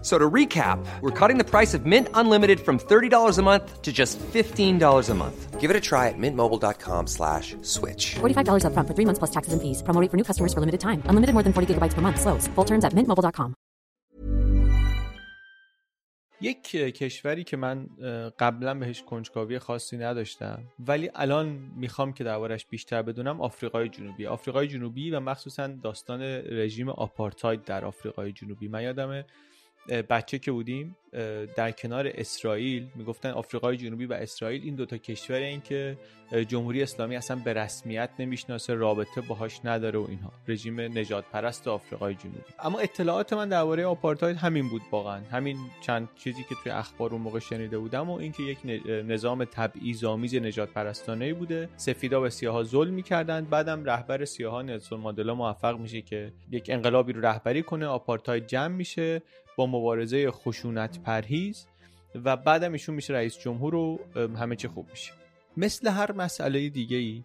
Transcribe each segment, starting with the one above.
So to recap, we're cutting the price of Mint Unlimited from $30 a month to just $15 a month. Give it a try at mintmobile.com slash switch. $45 upfront for three months plus taxes and fees. Promo rate for new customers for limited time. Unlimited more than 40 gigabytes per month. Slows. Full terms at mintmobile.com. یک کشوری که من قبلا بهش کنجکاوی خاصی نداشتم ولی الان می‌خوام که دربارش بیشتر بدونم آفریقای جنوبی آفریقای جنوبی و مخصوصا داستان رژیم آپارتاید در آفریقای جنوبی من یادمه بچه که بودیم در کنار اسرائیل می‌گفتن آفریقای جنوبی و اسرائیل این دوتا کشور این که جمهوری اسلامی اصلا به رسمیت نمی‌شناسه رابطه باهاش نداره و اینها. رژیم نجات پرست آفریقای جنوبی. اما اطلاعات من درباره آپارتاید همین بود واقعا. همین چند چیزی که توی اخبار اون موقع شنیده بودم و اینکه یک نظام تبعیض‌آمیز نجات پرستانه بوده. سفیدا به سیاها ظلم می‌کردن بعدم رهبر سیاها نلسون ماندلا موفق میشه که یک انقلابی رو رهبری کنه. آپارتاید جمع میشه. با مبارزه خشونت پرهیز و بعدم ایشون میشه رئیس جمهور و همه چی خوب میشه. مثل هر مسئله دیگه ای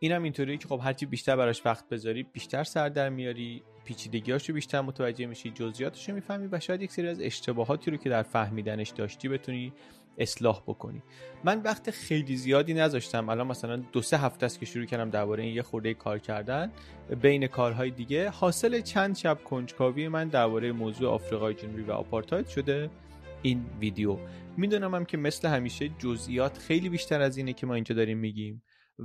اینم اینطوریه که خب هرچی بیشتر براش وقت بذاری بیشتر سر در میاری پیچیدگیاشو بیشتر متوجه میشی جزئیاتشو می‌فهمی و شاید یک سری از اشتباهاتی رو که در فهمیدنش داشتی بتونی اصلاح بکنی. من وقت خیلی زیادی نذاشتم. الان مثلا دو سه هفته است که شروع کردم درباره این یه خورده کار کردن. بین کارهای دیگه حاصل چند شب کنجکاوی من درباره موضوع آفریقای جنوبی و آپارتاید شده این ویدیو. می‌دونم هم که مثل همیشه جزئیات خیلی بیشتر از اینه که ما اینجا داریم میگیم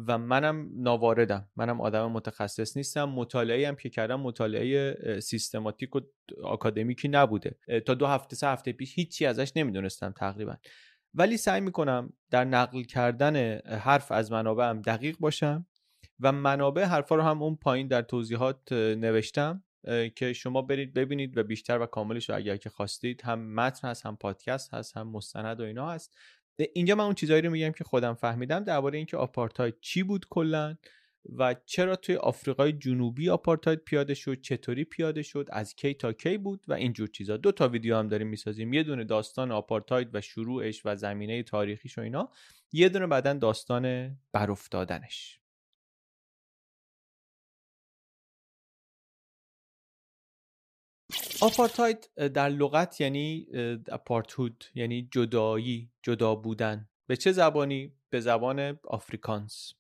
و منم ناواردم. منم آدم متخصص نیستم. مطالعه هم که کردم مطالعه سیستماتیک و آکادمیکی نبوده. تا دو هفته سه هفته پیش هیچی ازش نمی‌دونستم تقریبا. ولی سعی می‌کنم در نقل کردن حرف از منابعم دقیق باشم و منابع حرفا رو هم اون پایین در توضیحات نوشتم که شما برید ببینید و بیشتر و کاملش رو اگر که خواستید هم متن هست هم پادکست هست هم مستند و اینا هست. اینجا من اون چیزایی رو میگم که خودم فهمیدم درباره اینکه آپارتاید چی بود کلا. و چرا توی آفریقای جنوبی آپارتاید پیاده شد چطوری پیاده شد از کی تا کی بود و اینجور چیزا. دو تا ویدیو هم داریم می‌سازیم. یه دونه داستان آپارتاید و شروعش و زمینه تاریخیش و اینا یه دونه بعدا داستان برافتادنش. آپارتاید در لغت یعنی اپارتود یعنی جدایی جدا بودن. به چه زبانی؟ به زبان آفریکانس.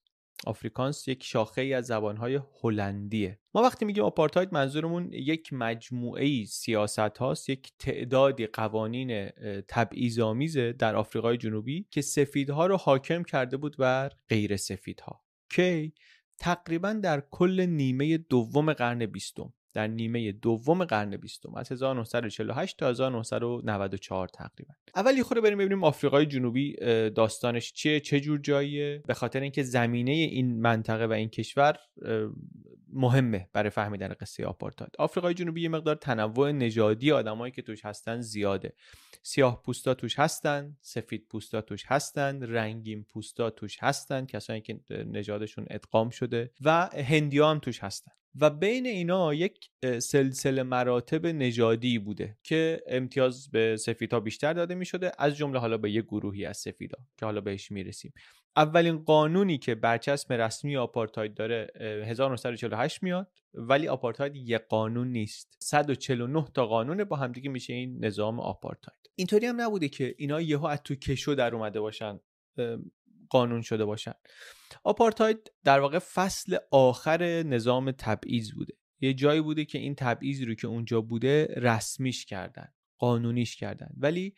آفریکانس یک شاخه ای از زبانهای هلندیه. ما وقتی میگیم آپارتاید منظورمون یک مجموعه سیاست هاست یک تعدادی قوانین تبعیض‌آمیزه در آفریقای جنوبی که سفیدها رو حاکم کرده بود بر غیر سفیدها. کی؟ تقریبا در کل نیمه دوم قرن بیستم. در نیمه دوم قرن بیستم از 1948 تا 1994 تقریبا. اول خورده بریم ببینیم آفریقای جنوبی داستانش چیه؟ چه جور جاییه؟ به خاطر اینکه زمینه این منطقه و این کشور مهمه برای فهمیدن قصه آپارتاید. آفریقای جنوبی یه مقدار تنوع نژادی آدمایی که توش هستن زیاده. سیاه پوستا توش هستن سفید پوستا توش هستن رنگین پوستا توش هستن کسانی که نژادشون ادغام شده و هندیا هم توش هستن. و بین اینا یک سلسله مراتب نژادی بوده که امتیاز به سفیدها بیشتر داده می شده از جمله حالا به یک گروهی از سفیدا که حالا بهش می‌رسیم. اولین قانونی که برچسب رسمی آپارتاید داره 1948 میاد ولی آپارتاید یک قانون نیست. 149 تا قانون با همدیگه میشه این نظام آپارتاید. اینطوری هم نبوده که اینا یهو از تو کشو در اومده باشن قانون شده باشن. آپارتاید در واقع فصل آخر نظام تبعیض بوده. یه جایی بوده که این تبعیض رو که اونجا بوده رسمیش کردن قانونیش کردن. ولی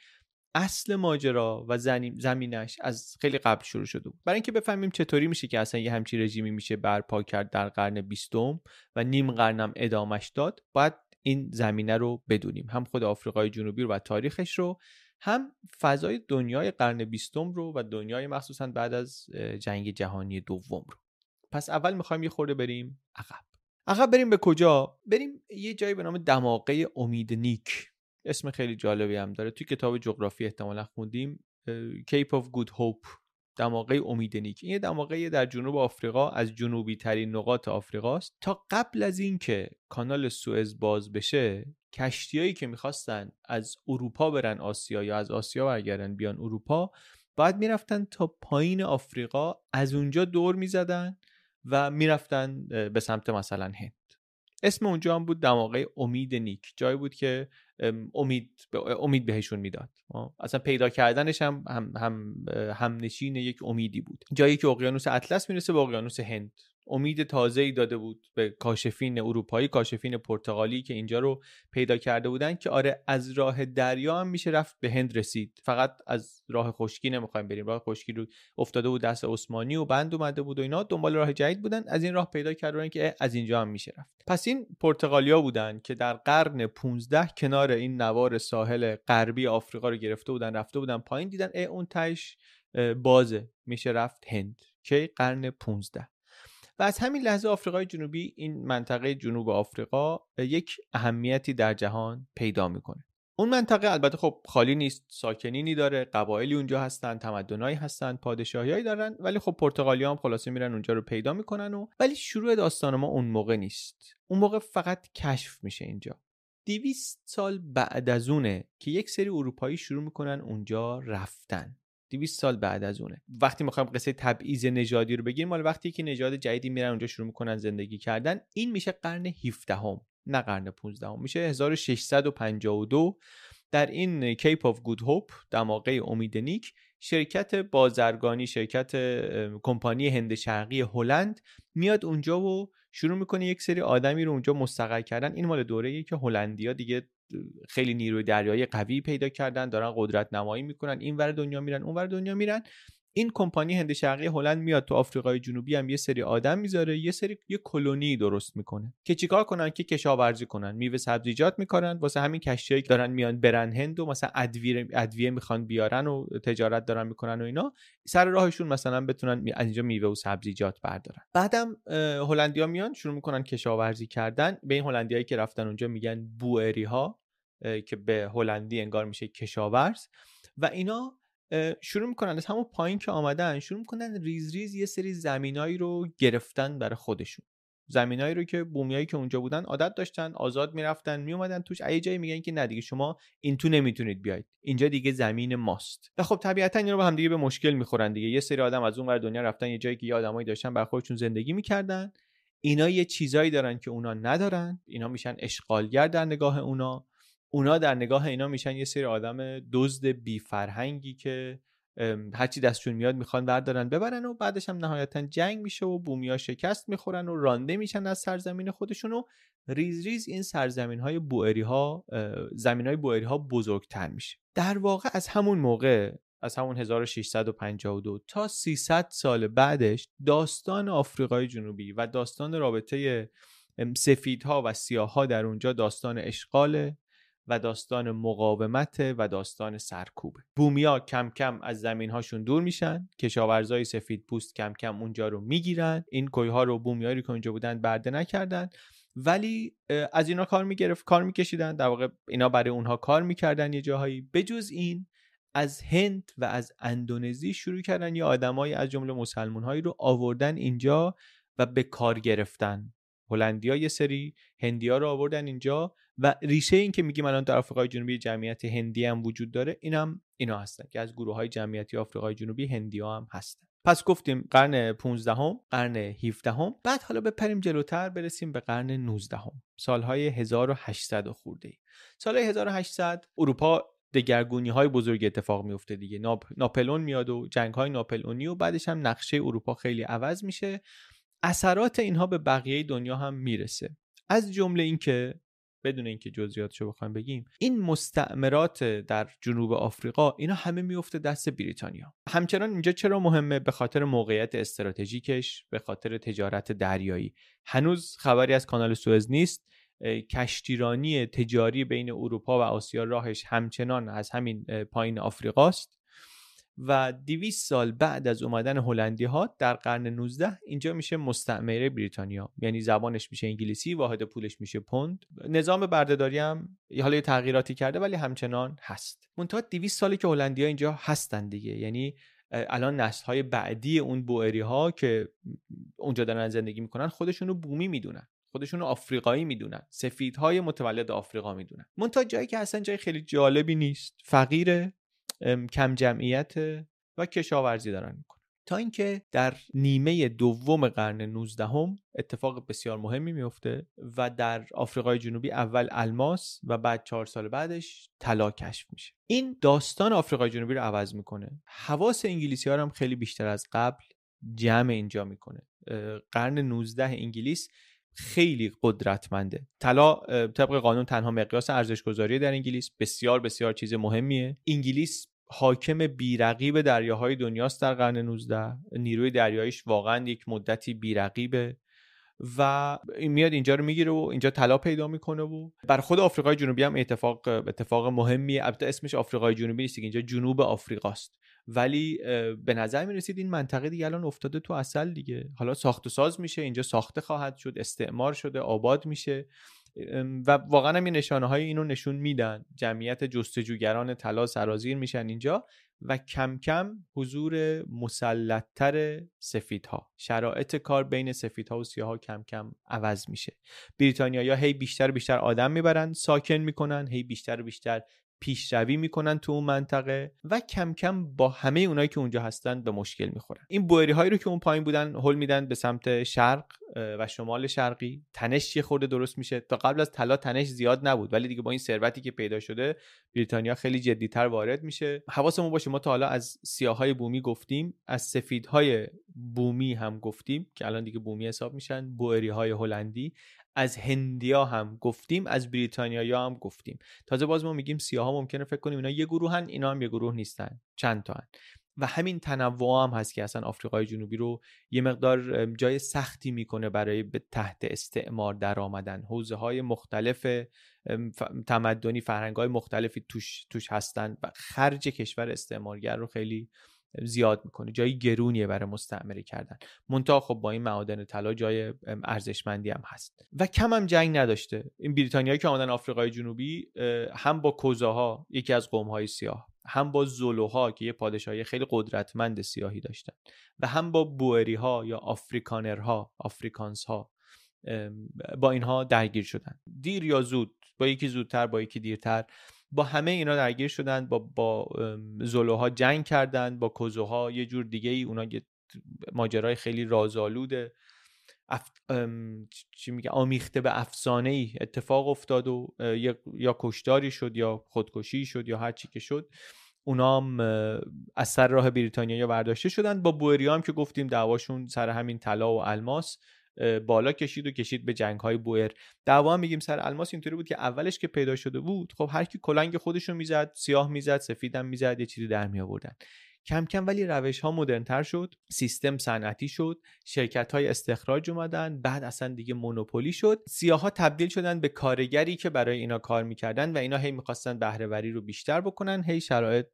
اصل ماجرا و زمینش از خیلی قبل شروع شده بود. برای اینکه بفهمیم چطوری میشه که اصلا یه همچی رژیمی میشه برپا کرد در قرن بیستم و نیم قرنم ادامش داد باید این زمینه رو بدونیم. هم خود آفریقای جنوبی رو و تاریخش رو هم فضای دنیای قرن بیستم رو و دنیای مخصوصا بعد از جنگ جهانی دوم رو. پس اول می‌خوایم یه خورده بریم عقب. عقب بریم به کجا؟ بریم یه جایی به نام دماغه امید نیک. اسم خیلی جالبی هم داره. توی کتاب جغرافی احتمالا خوندیم کیپ of گود هوپ دماغه امید نیک این دماغه در جنوب آفریقا از جنوبی ترین نقاط آفریقاست. تا قبل از اینکه کانال سوئز باز بشه کشتیایی که می‌خواستن از اروپا برن آسیا یا از آسیا برگردن بیان اروپا باید می‌رفتن تا پایین آفریقا از اونجا دور می‌زدن و می‌رفتن به سمت مثلا هند. اسم اونجا هم بود دماغه امید نیک. جایی بود که امید امید بهشون می‌داد. اصلا پیدا کردنش هم هم, هم همنشین یک امیدی بود. جایی که اقیانوس اطلس می‌رسه به اقیانوس هند. امید تازه ای داده بود به کاشفین اروپایی کاشفین پرتغالی که اینجا رو پیدا کرده بودن که آره از راه دریا هم میشه رفت به هند رسید. فقط از راه خشکی نمی‌خوایم بریم. راه خشکی رو افتاده بود دست عثمانی و بند اومده بود و اینا. دنبال راه جدید بودن. از این راه پیدا کردن که از اینجا هم میشه رفت. پس این پرتغالیا بودن که در قرن 15 کنار این نوار ساحل غربی آفریقا رو گرفته بودن رفته بودن پایین دیدن اون تش بازه. میشه رفت هند که قرن 15 و از همین لحظه آفریقای جنوبی این منطقه جنوب آفریقا یک اهمیتی در جهان پیدا می‌کنه. اون منطقه البته خب خالی نیست ساکنینی داره قبایلی اونجا هستن تمدنایی هستن پادشاهیایی دارن ولی خب پرتغالی هم خلاصه میرن اونجا رو پیدا می‌کنن و ولی شروع داستان ما اون موقع نیست. اون موقع فقط کشف میشه اینجا. دیویست سال بعد از اونه که یک سری اروپایی شروع می‌کنن اونجا رفتن. 200 سال بعد از اونه وقتی می‌خوایم قصه تبعیض نژادی رو بگیم مال وقتی که نژاد جدیدی میرن اونجا شروع می‌کنن زندگی کردن این میشه قرن 17 هم نه قرن 15 هم. میشه 1652 در این کیپ آف گود هوپ دماغه امید نیک شرکت بازرگانی شرکت کمپانی هند شرقی هلند میاد اونجا و شروع می‌کنه یک سری آدمی رو اونجا مستقر کردن این مال دوره که هلندیا دیگه خیلی نیروی دریایی قوی پیدا کردن دارن قدرت نمایی می‌کنن این ور دنیا میرن اون ور دنیا میرن. این کمپانی هند شرقی هلند میاد تو آفریقای جنوبی هم یه سری آدم می‌ذاره یه سری یه کلونی درست می‌کنه که چیکار کنن؟ که کشاورزی کنن میوه سبزیجات می‌کنن واسه همین کشتیایی که دارن میان برن هند و مثلا ادویه ادویه می‌خوان بیارن و تجارت دارن می‌کنن و اینا سر راهشون مثلا بتونن از اینجا میوه و سبزیجات بردارن. بعدم هلندیا میان شروع می‌کنن کشاورزی کردن. به این هلندیایی که رفتن اونجا میگن بوئری ها که به هلندی انگار میشه کشاورز. و اینا شروع می‌کنن. از همون پایین که آمدن شروع می‌کنن ریز ریز یه سری زمینایی رو گرفتن برای خودشون. زمینایی رو که بومیایی که اونجا بودن عادت داشتن آزاد می‌رفتن میومدن توش. ای جایی میگن که نه دیگه شما این تو نمی‌تونید بیاید. اینجا دیگه زمین ماست. و خب طبیعتا اینا رو با هم دیگه به مشکل می‌خورن دیگه. یه سری آدم از اون ور دنیا رفتن یه جایی که یه آدمایی داشتن بر خودشون زندگی می‌کردن. اینا یه چیزایی دارن که اونا ندارن. اینا میشن اشغالگر در نگاه اونا. اونا در نگاه اینا میشن یه سری آدم دزد بی فرهنگی که هرچی دستشون میاد می‌خوان بردارن ببرن و بعدش هم نهایتا جنگ میشه و بومیا شکست می‌خورن و رانده میشن از سرزمین خودشون و ریز ریز این سرزمین های بوئری ها زمین های بوئری ها بزرگتر میشه. در واقع از همون موقع از همون 1652 تا 300 سال بعدش داستان آفریقای جنوبی و داستان رابطه سفیدها و سیاهها در اونجا داستان اشغاله و داستان مقاومت و داستان سرکوبه. بومیا کم کم از زمین هاشون دور میشن کشاورزای سفید پوست کم کم اونجا رو می‌گیرن این کوه ها رو بومیایی که اونجا بودن برده نکردن. ولی از اینا کار می‌گرفت کار میکشیدن. در واقع اینا برای اونها کار می‌کردن یه جاهایی. بجز این از هند و از اندونزی شروع کردن یه آدمایی از جمله مسلمون هایی رو آوردن اینجا و به کار گرفتن. هلندیا یه سری هندیا رو آوردن اینجا و ریشه این که میگیم الان در آفریقای جنوبی جمعیت هندی هم وجود داره اینم اینا هستن که از گروه های جمعیتی آفریقای جنوبی هندیا هم هستن پس گفتیم قرن 15 هم، قرن 17 هم. بعد حالا بپریم جلوتر برسیم به قرن 19 هم. سالهای 1800 خورده ای. سالهای 1800 اروپا دگرگونی های بزرگ اتفاق میفته دیگه ناپ... ناپلون میاد و جنگ های ناپلونی و بعدش هم نقشه اروپا خیلی عوض میشه اثرات اینها به بقیه دنیا هم می‌رسه. از جمله اینکه بدون اینکه جزئیاتشو بخوایم بگیم این مستعمرات در جنوب آفریقا اینا همه میفته دست بریتانیا. همچنان اینجا چرا مهمه؟ به خاطر موقعیت استراتژیکش به خاطر تجارت دریایی. هنوز خبری از کانال سوئز نیست. کشتیرانی تجاری بین اروپا و آسیا راهش همچنان از همین پایین آفریقاست. و 200 سال بعد از اومدن هلندی ها در قرن 19 اینجا میشه مستعمره بریتانیا. یعنی زبانش میشه انگلیسی واحد پولش میشه پوند. نظام بردهداری هم حالا یه تغییراتی کرده ولی همچنان هست. منتها 200 سالی که هلندی ها اینجا هستن دیگه. یعنی الان نسل های بعدی اون بوئری ها که اونجا دارن زندگی می‌کنن خودشون رو بومی می‌دونن. خودشون آفریقایی می‌دونن. سفیدهای متولد آفریقا می‌دونن. منتها جایی که اصلا جای خیلی جالبی نیست فقیر کم جمعیت و کشاورزی دارن می‌کنن. تا اینکه در نیمه دوم قرن 19 هم اتفاق بسیار مهمی میفته و در آفریقای جنوبی اول الماس و بعد چهار سال بعدش طلا کشف میشه. این داستان آفریقای جنوبی رو عوض می‌کنه. حواس انگلیسی ها هم خیلی بیشتر از قبل جمع اینجا می‌کنه. قرن 19 انگلیس خیلی قدرتمنده. طلا طبق قانون تنها مقیاس ارزش گذاری در انگلیس. بسیار بسیار چیز مهمیه. انگلیس حاکم بیرقیب دریاهای دنیاست در قرن 19 نیروی دریاییش واقعا یک مدتی بیرقیبه و میاد اینجا رو می‌گیره و اینجا طلا پیدا می‌کنه و بر خود آفریقای جنوبی هم اتفاق اتفاق مهمیه. البته اسمش آفریقای جنوبی نیست اینجا جنوب آفریقاست. ولی به نظر می رسید این منطقه دیگه الان افتاده تو اصل دیگه. حالا ساخت و ساز میشه اینجا ساخته خواهد شد استعمار شده آباد میشه. و واقعا هم این نشانه های اینو نشون میدن. جمعیت جستجوگران طلا سرازیر میشن اینجا و کم کم حضور مسلطتر سفیدها. شرایط کار بین سفیدها و سیاها کم کم عوض میشه. بریتانیا هی بیشتر بیشتر آدم می‌برن ساکن می‌کنن هی بیشتر بیشتر پیشروی می‌کنن تو اون منطقه و کم کم با همه اونایی که اونجا هستن به مشکل می‌خورن. این بوئری هایی رو که اون پایین بودن هل میدن به سمت شرق و شمال شرقی. تنش یه خورده درست میشه. تا قبل از طلا تنش زیاد نبود. ولی دیگه با این ثروتی که پیدا شده بریتانیا خیلی جدیتر وارد میشه. حواسمون باشه ما تا حالا از سیاهای بومی گفتیم. از سفیدهای بومی هم گفتیم که الان دیگه بومی حساب میشن. بوئری های هلندی. از هندیا هم گفتیم از بریتانیا هم گفتیم. تازه باز ما میگیم سیاها ممکنه فکر کنیم اینا یه گروهن اینا هم یه گروه نیستن. چند تا هن. و همین تنوع هم هست که اصلا آفریقای جنوبی رو یه مقدار جای سختی می‌کنه برای به تحت استعمار در آمدن. حوزه های مختلف تمدنی فرهنگ های مختلفی توش, توش هستن و خرج کشور استعمارگر رو خیلی زیاد می‌کنه. جایی گرونیه برای مستعمره کردن. منتها خب با این معادن طلا جای ارزشمندی هم هست. و کم هم جنگ نداشته. این بریتانیایی که آمدن آفریقای جنوبی هم با کوزاها یکی از های سیاه هم با زولوها که یه پادشاهی خیلی قدرتمند سیاهی داشتن و هم با بوئری ها یا آفریکانرها آفریکانس ها با اینها درگیر شدن. دیر یا زود با یکی زودتر با یکی دیرتر با همه اینا درگیر شدن با با زلوها جنگ کردن با کوزوها یه جور دیگه ای اونا ماجرای خیلی رازآلود اف... چی میگه آمیخته به افسانه ای اتفاق افتاد و یا کشتاری شد یا خودکشی شد یا هر چی که شد اونا هم از سر راه بریتانیا برداشته شدن. با بوئری هم که گفتیم دعواشون سر همین طلا و الماس. بالا کشید و کشید به جنگ های بوئر. دعوا میگیم سر الماس اینطوری بود که اولش که پیدا شده بود خب هر کی کلنگ خودشو می‌زد سیاه می‌زد سفیدم می‌زد یه چیزی در می آوردن کم کم ولی روش ها مدرنتر شد سیستم صنعتی شد شرکت های استخراج اومدن بعد اصلا دیگه مونوپولی شد. سیاه ها تبدیل شدن به کارگری که برای اینا کار می‌کردن و اینا هی می‌خواستن بهرهوری رو بیشتر بکنن هی شرایط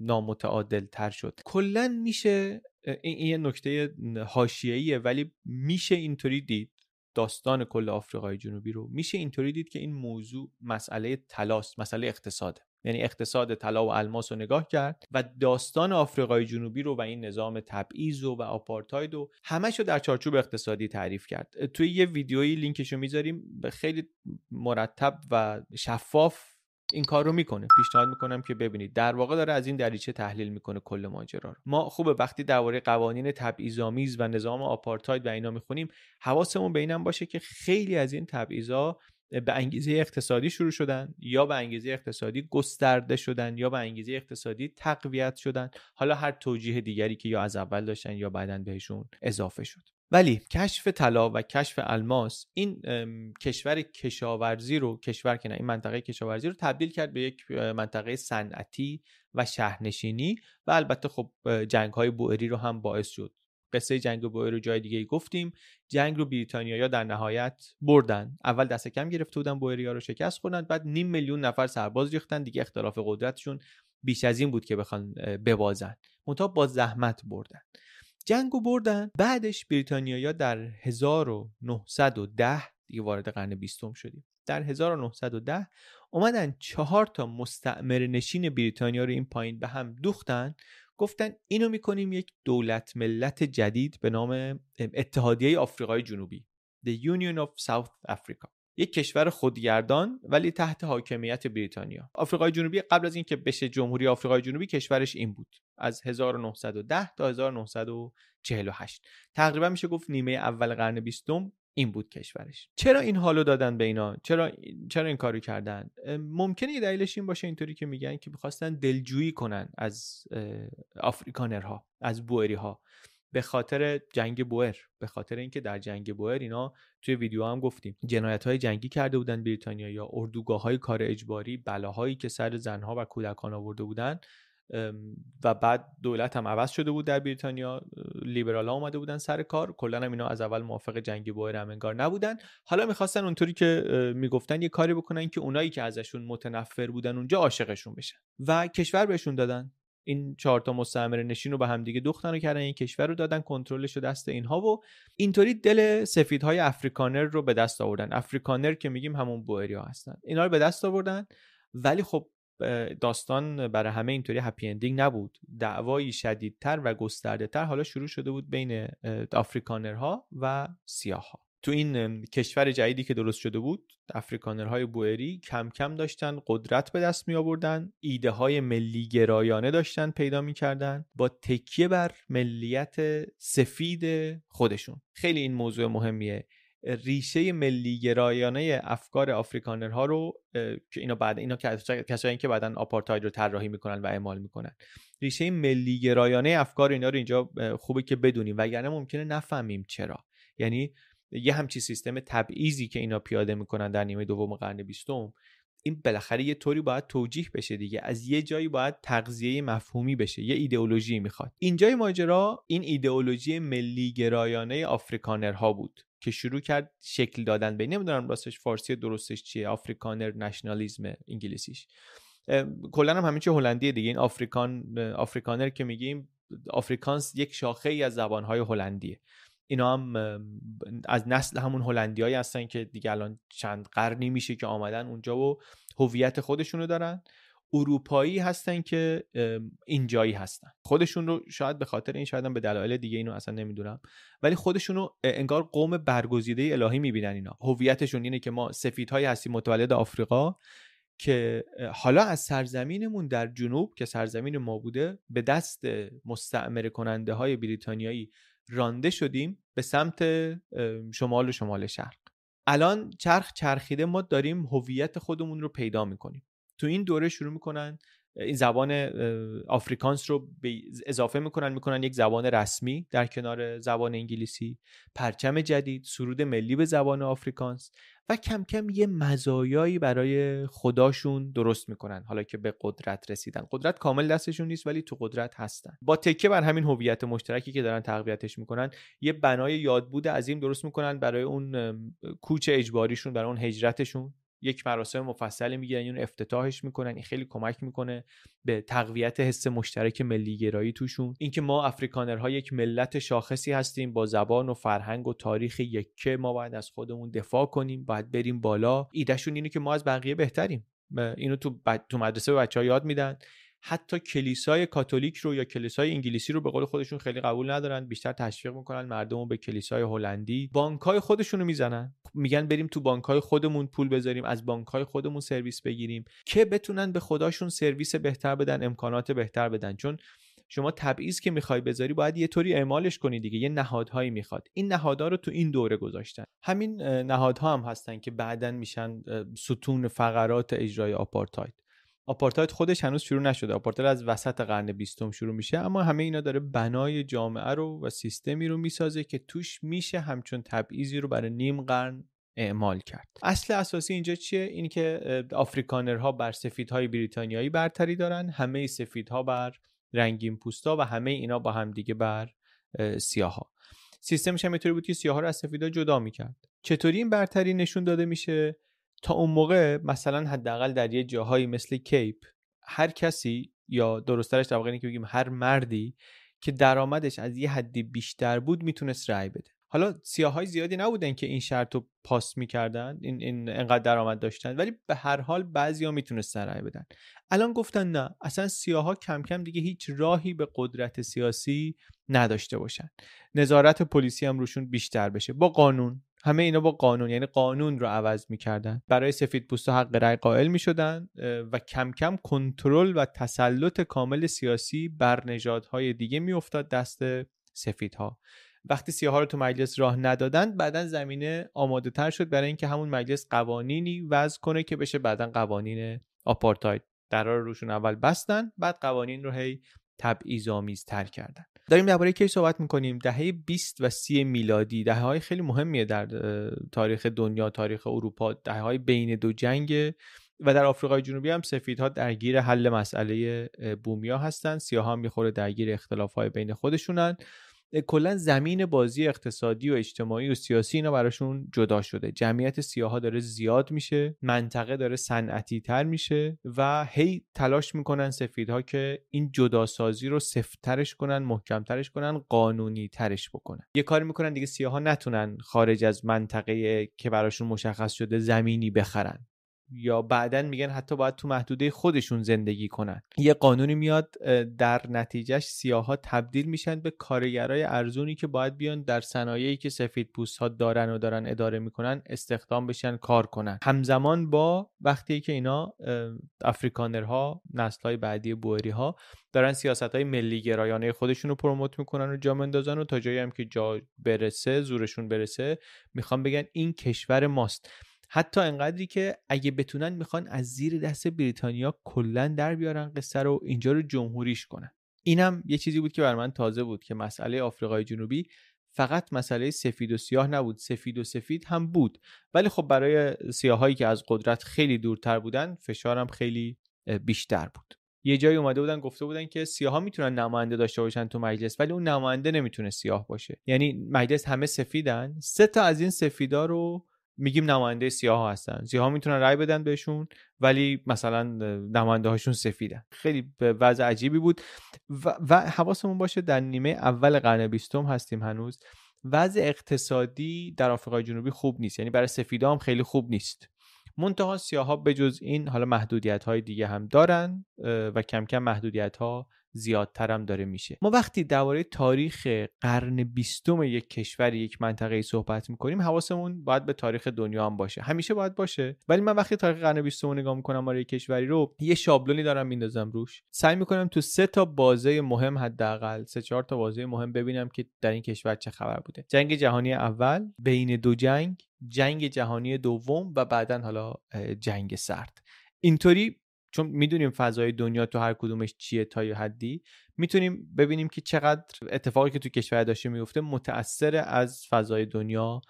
نامتعادل تر شد. کلا میشه این یه نکته حاشیه‌ایه ولی میشه اینطوری دید. داستان کل آفریقای جنوبی رو میشه اینطوری دید که این موضوع مسئله تلاست مسئله اقتصاده. یعنی اقتصاد طلا و الماس رو نگاه کرد و داستان آفریقای جنوبی رو و این نظام تبعیض و, و آپارتاید و همش رو در چارچوب اقتصادی تعریف کرد. توی یه ویدیویی لینکش رو می‌ذاریم خیلی مرتب و شفاف این کار رو می‌کنه. پیشنهاد می‌کنم که ببینید در واقع داره از این دریچه تحلیل می‌کنه کل ماجرا رو. ما خوبه وقتی درباره قوانین تبعیض‌آمیز و نظام آپارتاید و اینا می‌خونیم حواسمون به اینم باشه که خیلی از این تبعیضا به انگیزه اقتصادی شروع شدن یا به انگیزه اقتصادی گسترده شدن یا به انگیزه اقتصادی تقویت شدن. حالا هر توجیه دیگری که یا از اول داشتن یا بعدا بهشون اضافه شد. ولی کشف طلا و کشف الماس این کشور کشاورزی رو کشور که نه این منطقه کشاورزی رو تبدیل کرد به یک منطقه صنعتی و شهرنشینی و البته خب جنگ های بوئری رو هم باعث شد. قصه جنگ بوئر رو جای دیگه گفتیم. جنگ رو بریتانیا در نهایت بردن. اول دست کم گرفته بودن بوئریا رو شکست خوردن بعد نیم میلیون نفر سرباز ریختن. دیگه اختلاف قدرتشون بیش از این بود که بخوان ببازن. منتها با زحمت بردن. جنگو بردن. بعدش بریتانیایا در 1910 دیگه وارد قرن بیستم شدیم. در 1910 اومدن چهار تا مستعمر نشین بریتانیا رو این پایین به هم دوختن. گفتن اینو می‌کنیم یک دولت ملت جدید به نام اتحادیه آفریقای جنوبی The Union of South Africa. یک کشور خودگردان ولی تحت حاکمیت بریتانیا. آفریقای جنوبی قبل از اینکه بشه جمهوری آفریقای جنوبی کشورش این بود. از 1910 تا 1948 تقریبا میشه گفت نیمه اول قرن بیستم این بود کشورش. چرا این حالو دادن به اینا؟ چرا چرا این کارو کردن؟ ممکنه دلیلش این باشه اینطوری که میگن که می‌خواستن دلجویی کنن از آفریکانرها از بوئری به خاطر جنگ بوئر به خاطر اینکه در جنگ بوئر اینا توی ویدیو هم گفتیم جنایت های جنگی کرده بودن بریتانیا یا اردوگاه های کار اجباری بلاهایی که سر زنها و کودکان آورده بودن و بعد دولت هم عوض شده بود در بریتانیا لیبرال ها اومده بودن سر کار کلا هم اینا از اول موافق جنگ بوئر هم انگار نبودن. حالا می‌خواستن اونطوری که می‌گفتن یه کاری بکنن که اونایی که ازشون متنفر بودن اونجا عاشقشون بشن. و کشور بهشون دادن. این چهار تا مستعمره نشین رو به همدیگه دوختن و کردن این کشور رو دادن کنترلش رو دست اینها و اینطوری دل سفیدهای افریکانر رو به دست آوردن. افریکانر که میگیم همون بوئریا هستن. اینا رو به دست آوردن ولی خب داستان برای همه اینطوری هپی اندینگ نبود. دعوایی شدیدتر و گسترده تر حالا شروع شده بود بین افریکانرها و سیاهها تو این کشور جدیدی که درست شده بود افریکانرهای بوئری کم کم داشتن قدرت به دست می آوردن ایده های ملی گرایانه داشتن پیدا می کردن با تکیه بر ملیت سفید خودشون. خیلی این موضوع مهمیه. ریشه ملی گرایانه افکار آفریکانرها رو که اینا بعد اینا کسایی که بعدا آپارتاید رو طراحی می‌کنن و اعمال می‌کنن. ریشه ملی گرایانه افکار اینا رو اینجا خوبه که بدونیم وگرنه ممکنه نفهمیم چرا. یعنی یه همچی سیستم تبعیضی که اینا پیاده می‌کنن در نیمه دوم قرن بیستم این بالاخره یه طوری باید توجیه بشه دیگه. از یه جایی باید تغذیه مفهومی بشه. یه ایدئولوژی می‌خواد. اینجای ماجرا این ایدئولوژی ملی گرایانه آفریکانرها بود که شروع کرد شکل دادن به نمی‌دونم راستش فارسی درستش چیه آفریکانر نشنالیزم انگلیسیش. کلا هم همین چه هلندی دیگه. این آفریکان آفریکانر که میگیم آفریکانس یک شاخه ای از زبانهای هلندیه. اینا هم از نسل همون هلندیایی هستن که دیگه الان چند قرنی میشه که آمدن اونجا و هویت خودشونو دارن. اروپایی هستن که اینجایی هستن. خودشون رو شاید به خاطر این شاید به دلایل دیگه اینو اصلا نمی‌دونم. ولی خودشون رو انگار قوم برگزیده الهی می‌بینن اینا. هویتشون اینه که ما سفیدهایی هستیم متولد آفریقا که حالا از سرزمینمون در جنوب که سرزمین ما بوده به دست مستعمر کننده های بریتانیایی رانده شدیم به سمت شمال و شمال شرق. الان چرخ چرخیده ما داریم هویت خودمون رو پیدا می‌کنیم. تو این دوره شروع می‌کنن این زبان آفریکانس رو اضافه می‌کنن می‌کنن یک زبان رسمی در کنار زبان انگلیسی. پرچم جدید سرود ملی به زبان آفریکانس. و کم کم یه مزایایی برای خداشون درست می‌کنن. حالا که به قدرت رسیدن. قدرت کامل دستشون نیست ولی تو قدرت هستن. با تکه بر همین هویت مشترکی که دارن تقویتش می‌کنن یه بنای یادبود عظیم درست می‌کنن برای اون کوچ اجباریشون برای اون هجرتشون. یک مراسم مفصلی می‌گیرن اون افتتاحش می‌کنن این خیلی کمک می‌کنه به تقویت حس مشترک ملی گرایی توشون. اینکه ما افریکانرها یک ملت شاخصی هستیم با زبان و فرهنگ و تاریخ یکه ما باید از خودمون دفاع کنیم باید بریم بالا. ایدهشون اینه که ما از بقیه بهتریم. اینو تو, تو مدرسه به بچه ها یاد میدن. حتی کلیسای کاتولیک رو یا کلیسای انگلیسی رو به قول خودشون خیلی قبول ندارن بیشتر تشویق می‌کنن مردم رو به کلیسای هلندی. بانکای خودشون رو می‌زنن. میگن بریم تو بانکای خودمون پول بذاریم از بانکای خودمون سرویس بگیریم که بتونن به خداشون سرویس بهتر بدن امکانات بهتر بدن. چون شما تبعیض که می‌خوای بذاری باید یه طوری اعمالش کنی دیگه یه نهادهایی می‌خواد. این نهادها رو تو این دوره گذاشتن. همین نهادها هم هستن که بعدا میشن ستون فقرات اجرای آپارتاید. آپارتاید خودش هنوز شروع نشده. آپارتاید از وسط قرن بیستم شروع میشه اما همه اینا داره بنای جامعه رو و سیستمی رو می‌سازه که توش میشه همچون تبعیضی رو برای نیم قرن اعمال کرد. اصل اساسی اینجا چیه؟ این که آفریکانرها بر سفیدهای بریتانیایی برتری دارن همه سفیدها بر رنگین پوستا و همه اینا با هم دیگه بر سیاها. سیستمش هم اینطوری بود که سیاها رو از سفیدا جدا می‌کرد. چطوری این برتری نشون داده میشه؟ تا اون موقع مثلا حداقل در یه جاهایی مثل کیپ هر کسی یا درسترش در واقع که بگیم هر مردی که درآمدش از یه حدی بیشتر بود می‌تونست رأی بده. حالا سیاهای زیادی نبودن که این شرط رو پاس می‌کردن این, این انقدر درآمد داشتن ولی به هر حال بعضیا می‌تونستن رأی بدن. الان گفتن نه اصلا سیاها کم کم دیگه هیچ راهی به قدرت سیاسی نداشته باشن. نظارت پلیسی هم روشون بیشتر بشه. با قانون. همه اینا با قانون یعنی قانون رو عوض می‌کردن. برای سفید پوستا حق رأی قائل می‌شدن و کم کم کنترل و تسلط کامل سیاسی بر نژادهای دیگه میافتاد دست سفیدها. وقتی سیاها رو تو مجلس راه ندادن بعدا زمینه آماده تر شد برای اینکه همون مجلس قوانینی وضع کنه که بشه بعدا قوانین آپارتاید. درار روشون اول بستن بعد قوانین رو هی تبعیض آمیز تر کردن. داریم درباره کی صحبت می‌کنیم؟ دهه 20 و 30 میلادی دهه های خیلی مهمیه در تاریخ دنیا تاریخ اروپا. دهه های بین دو جنگ و در آفریقای جنوبی هم سفیدها درگیر حل مسئله بومیا هستن. سیاها هم می‌خوره درگیر اختلاف های بین خودشونن. کلا زمین بازی اقتصادی و اجتماعی و سیاسی اینا براشون جدا شده. جمعیت سیاها داره زیاد میشه منطقه داره صنعتی تر میشه و هی تلاش می‌کنن سفیدها که این جداسازی رو سفترش کنن محکمترش کنن قانونی ترش بکنن. یه کاری می‌کنن دیگه سیاها نتونن خارج از منطقه که براشون مشخص شده زمینی بخرن. یا بعدا میگن حتی باید تو محدوده خودشون زندگی کنن. یه قانونی میاد در نتیجهش سیاها تبدیل میشن به کارگرای ارزونی که باید بیان در صنایعی که سفید پوست ها دارن و دارن اداره می‌کنن استخدام بشن کار کنن. همزمان با وقتی که اینا افریکانرها نسل های بعدی بوئری ها دارن سیاست های ملی گرایانه خودشون رو پروموت می‌کنن و جا مندازن و تا جایی هم که جا برسه زورشون برسه می‌خوام بگن این کشور ماست. حتی انقدری که اگه بتونن می‌خوان از زیر دست بریتانیا کلا در بیارن قصه رو اینجا رو جمهوریش کنن. اینم یه چیزی بود که بر من تازه بود که مسئله آفریقای جنوبی فقط مسئله سفید و سیاه نبود. سفید و سفید هم بود. ولی خب برای سیاهایی که از قدرت خیلی دورتر بودن فشارم خیلی بیشتر بود. یه جایی اومده بودن گفته بودن که سیاها می‌تونن نماینده داشته باشن تو مجلس ولی اون نماینده نمی‌تونه سیاه باشه. یعنی مجلس همه سفیدن. سه تا از این سفیدا رو میگیم نماینده سیاه هستن. سیاه ها می‌تونن رأی بدن بهشون ولی مثلا نماینده هاشون سفیدن. خیلی وضع عجیبی بود. و, و حواسمون باشه در نیمه اول قرن بیستم هستیم هنوز. وضع اقتصادی در آفریقای جنوبی خوب نیست. یعنی برای سفیدا هم خیلی خوب نیست. منتها سیاه ها جز این حالا محدودیت های دیگه هم دارن و کم کم محدودیت ها زیادترم داره میشه. ما وقتی درباره تاریخ قرن بیستم یک کشور یک منطقه صحبت می‌کنیم حواسمون باید به تاریخ دنیا هم باشه. همیشه باید باشه. ولی من وقتی تاریخ قرن بیستم نگاه می‌کنم برای کشوری رو یه شابلونی دارم میندازم روش. سعی می‌کنم تو سه تا بازه مهم حداقل سه چهار تا بازه مهم ببینم که در این کشور چه خبر بوده. جنگ جهانی اول بین دو جنگ جنگ جهانی دوم و بعدا حالا جنگ سرد. اینطوری چون می‌دونیم فضای دنیا تو هر کدومش چیه تا یه حدی می‌تونیم ببینیم که چقدر اتفاقی که تو کشور داشته میفته متاثر از فضای دنیا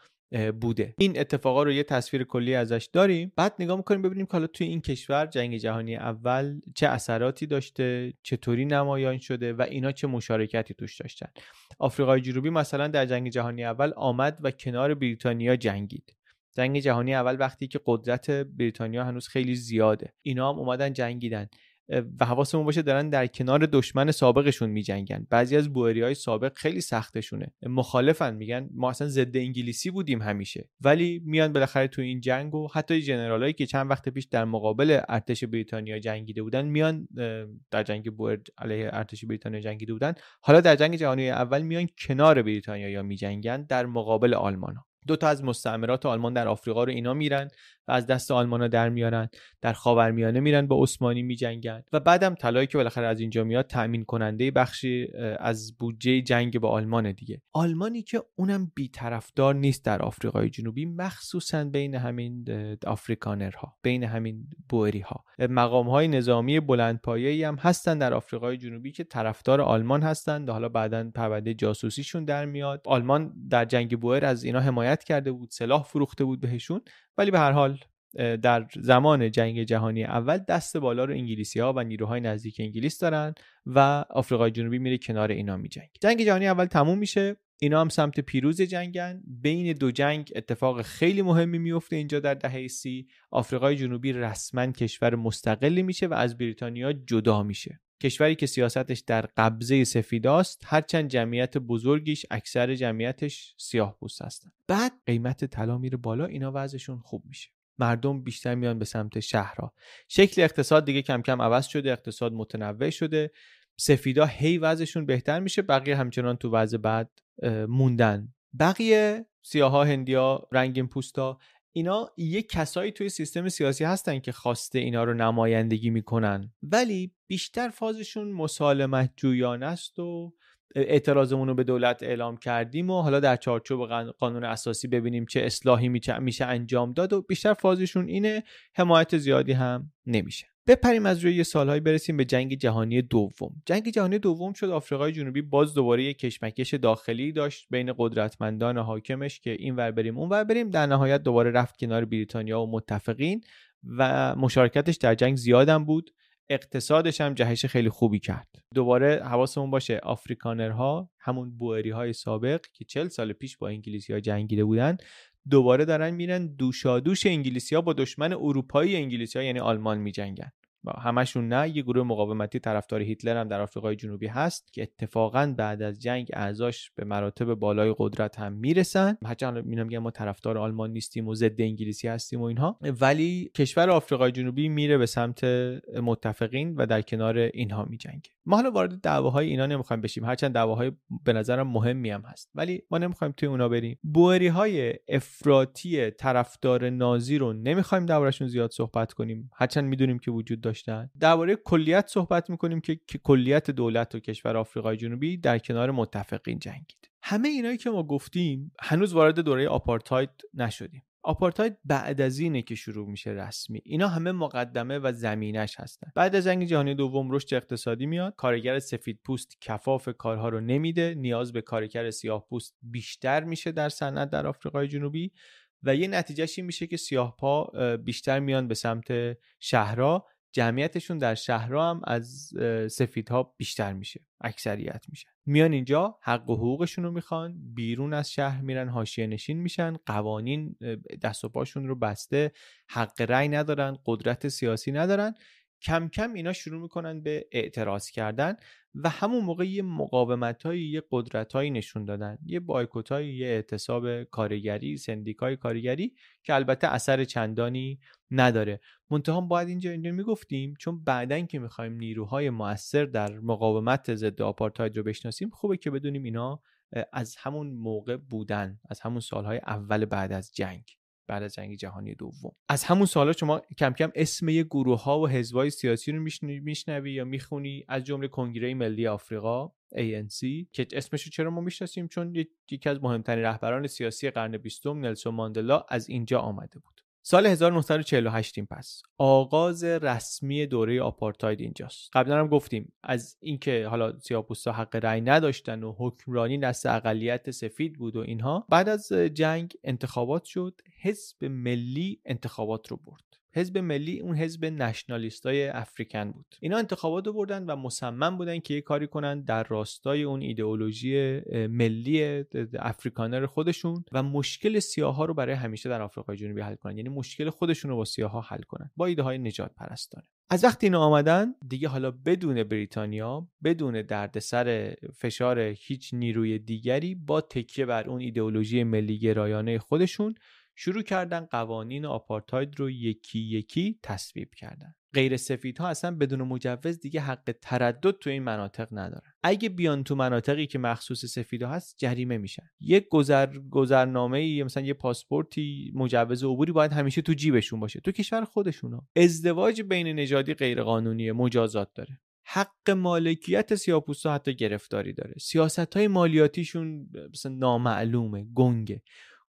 بوده. این اتفاقا رو یه تصویر کلی ازش داریم. بعد نگاه می‌کنیم ببینیم که حالا توی این کشور جنگ جهانی اول چه اثراتی داشته چطوری نمایان شده و اینا چه مشارکتی توش داشتن. آفریقای جنوبی مثلا در جنگ جهانی اول آمد و کنار بریتانیا جنگید. جنگ جهانی اول وقتی که قدرت بریتانیا هنوز خیلی زیاده. اینا هم اومدن جنگیدن. و حواسمون باشه دارن در کنار دشمن سابقشون میجنگن. بعضی از بوئری های سابق خیلی سختشونه. مخالفن میگن ما اصلا ضد انگلیسی بودیم همیشه. ولی میان بالاخره تو این جنگ و حتی جنرالایی که چند وقت پیش در مقابل ارتش بریتانیا جنگیده بودن میان در جنگ بوئر علیه ارتش بریتانیا جنگیده بودن. حالا در جنگ جهانی اول میان کنار بریتانیا یا میجنگن در مقابل آلمان ها. دو تا از مستعمرات آلمان در آفریقا رو اینا میرن و از دست آلمانا در میارن در خاورمیانه میرن با عثمانی میجنگن. و بعدم طلایی که بالاخره از اینجا میاد تامین کننده بخشی از بودجه جنگ با آلمان دیگه. آلمانی که اونم بیطرفدار نیست در آفریقای جنوبی مخصوصا بین همین آفریکانرها بین همین بوئری ها مقام های نظامی بلندپایه‌ای هم هستن در آفریقای جنوبی که طرفدار آلمان هستن. حالا بعدا پرونده جاسوسیشون در میاد. آلمان در جنگ بوئر از اینا حمایت کرده بود سلاح فروخته بود بهشون ولی به هر حال در زمان جنگ جهانی اول دست بالا رو انگلیسی ها و نیروهای نزدیک انگلیس دارن و آفریقای جنوبی میره کنار اینا میجنگ جنگ جهانی اول تموم میشه اینا هم سمت پیروز جنگن. بین دو جنگ اتفاق خیلی مهمی میفته اینجا در دهه سی. آفریقای جنوبی رسما کشور مستقلی میشه و از بریتانیا جدا میشه. کشوری که سیاستش در قبضه سفیداست هرچند جمعیت بزرگیش اکثر جمعیتش سیاه پوست هستن بعد قیمت طلا میره بالا اینا وضعشون خوب میشه. مردم بیشتر میان به سمت شهرها. شکل اقتصاد دیگه کم کم عوض شده اقتصاد متنوع شده. سفیدا هی وضعشون بهتر میشه بقیه همچنان تو وضع بعد موندن. بقیه سیاها هندیا رنگین پوستا اینا یه کسایی توی سیستم سیاسی هستن که خواسته اینا رو نمایندگی می‌کنن. ولی بیشتر فازشون مسالمت جویانه است و اعتراضمون رو به دولت اعلام کردیم و حالا در چارچوب قانون اساسی ببینیم چه اصلاحی میشه انجام داد و بیشتر فازشون اینه حمایت زیادی هم نمیشه. بپریم از روی یه سالهایی برسیم به جنگ جهانی دوم. جنگ جهانی دوم شد آفریقای جنوبی باز دوباره یک کشمکش داخلی داشت بین قدرتمندان حاکمش که این ور بریم اون ور بریم. در نهایت دوباره رفت کنار بریتانیا و متفقین و مشارکتش در جنگ زیادم بود. اقتصادش هم جهش خیلی خوبی کرد. دوباره حواسمون باشه آفریکانرها همون بوئری های سابق که 40 سال پیش با انگلیسی ها جنگیده بودن دوباره دارن میرن دوشادوش انگلیسی ها با دشمن اروپایی انگلیسی ها یعنی آلمان میجنگن. همشون نه یه گروه مقاومتی طرفدار هیتلر هم در آفریقای جنوبی هست که اتفاقا بعد از جنگ اعضاش به مراتب بالای قدرت هم می‌رسن. هرچند میگم میگم ما طرفدار آلمان نیستیم و ضد انگلیسی هستیم و اینها. ولی کشور آفریقای جنوبی میره به سمت متفقین و در کنار اینها میجنگه. ما حالا وارد دعواهای اینا نمی‌خوایم بشیم. هرچند دعواهای به نظرم مهمی هم هست. ولی ما نمی‌خوایم توی اونا بریم. بوئری های افراطی طرفدار نازی رو نمی‌خوایم دربارشون زیاد صحبت کنیم. هرچند می‌دونیم که وجود داشتن. درباره کلیت صحبت می‌کنیم که کلیت دولت و کشور آفریقای جنوبی در کنار متفقین جنگید. همه اینایی که ما گفتیم هنوز وارد دوره آپارتاید نشدیم. آپارتاید بعد از اینه که شروع میشه رسمی. اینا همه مقدمه و زمینش هستن. بعد از جنگ جهانی دوم رشد اقتصادی میاد. کارگر سفید پوست کفاف کارها رو نمیده. نیاز به کارگر سیاه پوست بیشتر میشه در صنعت در آفریقای جنوبی. و یه نتیجهش این میشه که سیاه پا بیشتر میان به سمت شهرها. جمعیتشون در شهرها هم از سفیدها بیشتر میشه اکثریت میشن میان اینجا حق و حقوقشون رو می‌خوان بیرون از شهر میرن حاشیه نشین میشن قوانین دست و پاشون رو بسته حق رأی ندارن قدرت سیاسی ندارن. کم کم اینا شروع می‌کنن به اعتراض کردن. و همون موقع یه مقاومت هایی یه قدرت هایی نشون دادن. یه بایکوت هایی یه اعتصاب کارگری سندیکای کارگری که البته اثر چندانی نداره. منتها باید اینجا اینجا می‌گفتیم چون بعدا که می‌خوایم نیروهای موثر در مقاومت ضد آپارتاید رو بشناسیم خوبه که بدونیم اینا از همون موقع بودن از همون سالهای اول بعد از جنگ. بعد از جنگ جهانی دوم. از همون سالا شما کم کم اسم یه گروه ها و حزبای سیاسی رو میشنوی یا می‌خونی؟ از جمله کنگره ملی آفریقا ANC که اسمش چرا ما می‌شناسیم؟ چون یکی از مهمترین رهبران سیاسی قرن بیستم نلسون ماندلا از اینجا آمده بود. سال 1948 این پس آغاز رسمی دوره آپارتاید اینجاست. قبلا هم گفتیم از اینکه حالا سیاپوستا حق رأی نداشتن و حکمرانی دست اقلیت سفید بود و اینها بعد از جنگ انتخابات شد حزب ملی انتخابات رو برد. حزب ملی اون حزب نشنالیستای افریکن بود. اینا انتخابات رو بردن و مصمم بودن که یه کاری کنن در راستای اون ایدئولوژی ملی افریکانر خودشون و مشکل سیاها رو برای همیشه در آفریقای جنوبی حل کنن. یعنی مشکل خودشون رو با سیاها حل کنن با ایده های نجات پرستانه از وقتی اینا آمدن دیگه حالا بدون بریتانیا بدون دردسر فشار هیچ نیروی دیگری با تکیه بر اون ایدئولوژی ملی گرایانه خودشون شروع کردن قوانین آپارتاید رو یکی یکی تصویب کردن. غیر ها اصلا بدون مجوز دیگه حق تردد تو این مناطق ندارن. اگه بیان تو مناطقی که مخصوص سفیدا هست جریمه میشن. یک گذر گذرنامه ای مثلا یه پاسپورتی مجوز عبوری باید همیشه تو جیبشون باشه. تو کشور خودشونا ازدواج بین نژادی غیر قانونی مجازات داره. حق مالکیت سیاپوستا حتی گرفتاری داره. سیاست های مالیاتیشون مثلا نامعلومه گنگه.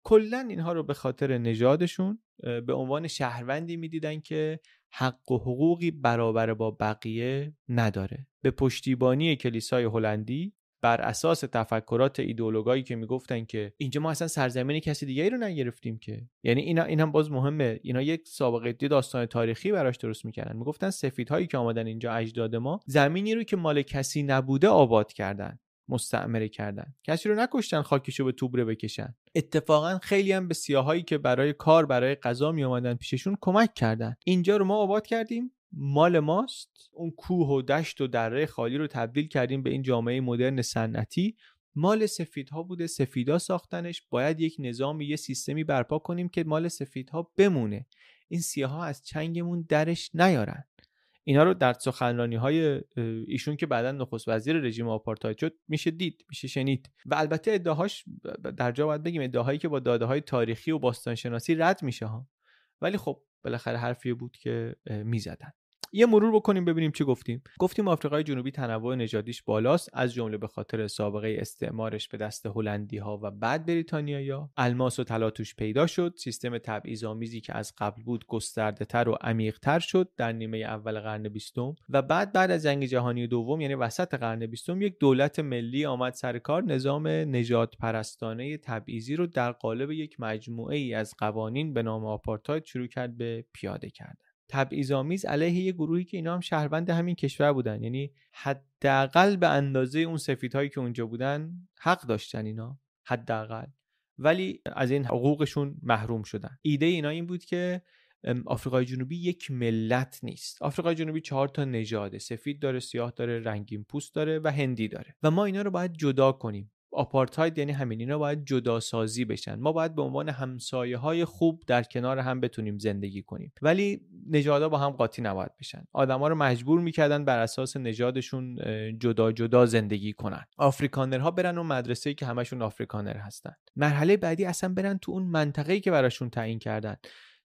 کلا اینها رو به خاطر نژادشون به عنوان شهروندی می‌دیدن که حق و حقوقی برابر با بقیه نداره. به پشتیبانی کلیسای هلندی بر اساس تفکرات ایدئولوگایی که می‌گفتن که اینجا ما اصلا سرزمین کسی دیگری رو نگرفتیم که. یعنی اینا این هم باز مهمه. اینا یک سابقه داستان تاریخی براش درست می‌کردن. می‌گفتن سفیدهایی که آمدن اینجا اجداد ما زمینی رو که مال کسی نبوده آباد کردن. مستعمره کردن. کسی رو نکشتن خاکشو به توبره بکشن. اتفاقا خیلی هم به سیاهایی که برای کار برای غذا می آمدن پیششون کمک کردن. اینجا رو ما آباد کردیم. مال ماست. اون کوه و دشت و دره خالی رو تبدیل کردیم به این جامعه مدرن سنتی مال سفیدها بوده. سفیدا ساختنش. باید یک نظامی یه سیستمی برپا کنیم که مال سفیدها بمونه. این سیاها از چنگمون درش نیارن. اینا رو در سخنرانی های ایشون که بعدا نخست وزیر رژیم آپارتاید شد میشه دید میشه شنید. و البته ادعاهاش در جا باید بگیم ادعاهایی که با داده های تاریخی و باستانشناسی رد میشه ها. ولی خب بالاخره حرفی بود که می‌زدن. یه مرور بکنیم ببینیم چی گفتیم. گفتیم آفریقای جنوبی تنوع نژادیش بالاست از جمله به خاطر سابقه استعمارش به دست هلندی ها و بعد بریتانیایا الماس و طلا توش پیدا شد. سیستم تبعیض‌آمیزی که از قبل بود گسترده تر و عمیق تر شد در نیمه اول قرن بیستم و بعد بعد از جنگ جهانی دوم یعنی وسط قرن بیستم یک دولت ملی آمد سر کار. نظام نجات پرستانه تبعیضی رو در قالب یک مجموعه ای از قوانین به نام آپارتاید شروع کرد به پیاده کردن. تبعیض‌آمیز علیه یه گروهی که اینا هم شهروند همین کشور بودن. یعنی حداقل به اندازه اون سفیدهایی که اونجا بودن حق داشتن اینا. حداقل. ولی از این حقوقشون محروم شدن. ایده اینا این بود که آفریقای جنوبی یک ملت نیست. آفریقای جنوبی چهار تا نژاده سفید داره سیاه داره رنگین پوست داره و هندی داره. و ما اینا رو باید جدا کنیم. آپارتاید یعنی همین اینا باید جدا سازی بشن. ما باید به عنوان همسایه های خوب در کنار هم بتونیم زندگی کنیم. ولی نژادها با هم قاطی نباید بشن. آدما رو مجبور می‌کردن بر اساس نژادشون جدا جدا زندگی کنن. آفریکانرها برن اون مدرسه که همشون آفریکانر هستن. مرحله بعدی اصلا برن تو اون منطقه‌ای که براشون تعیین کردن.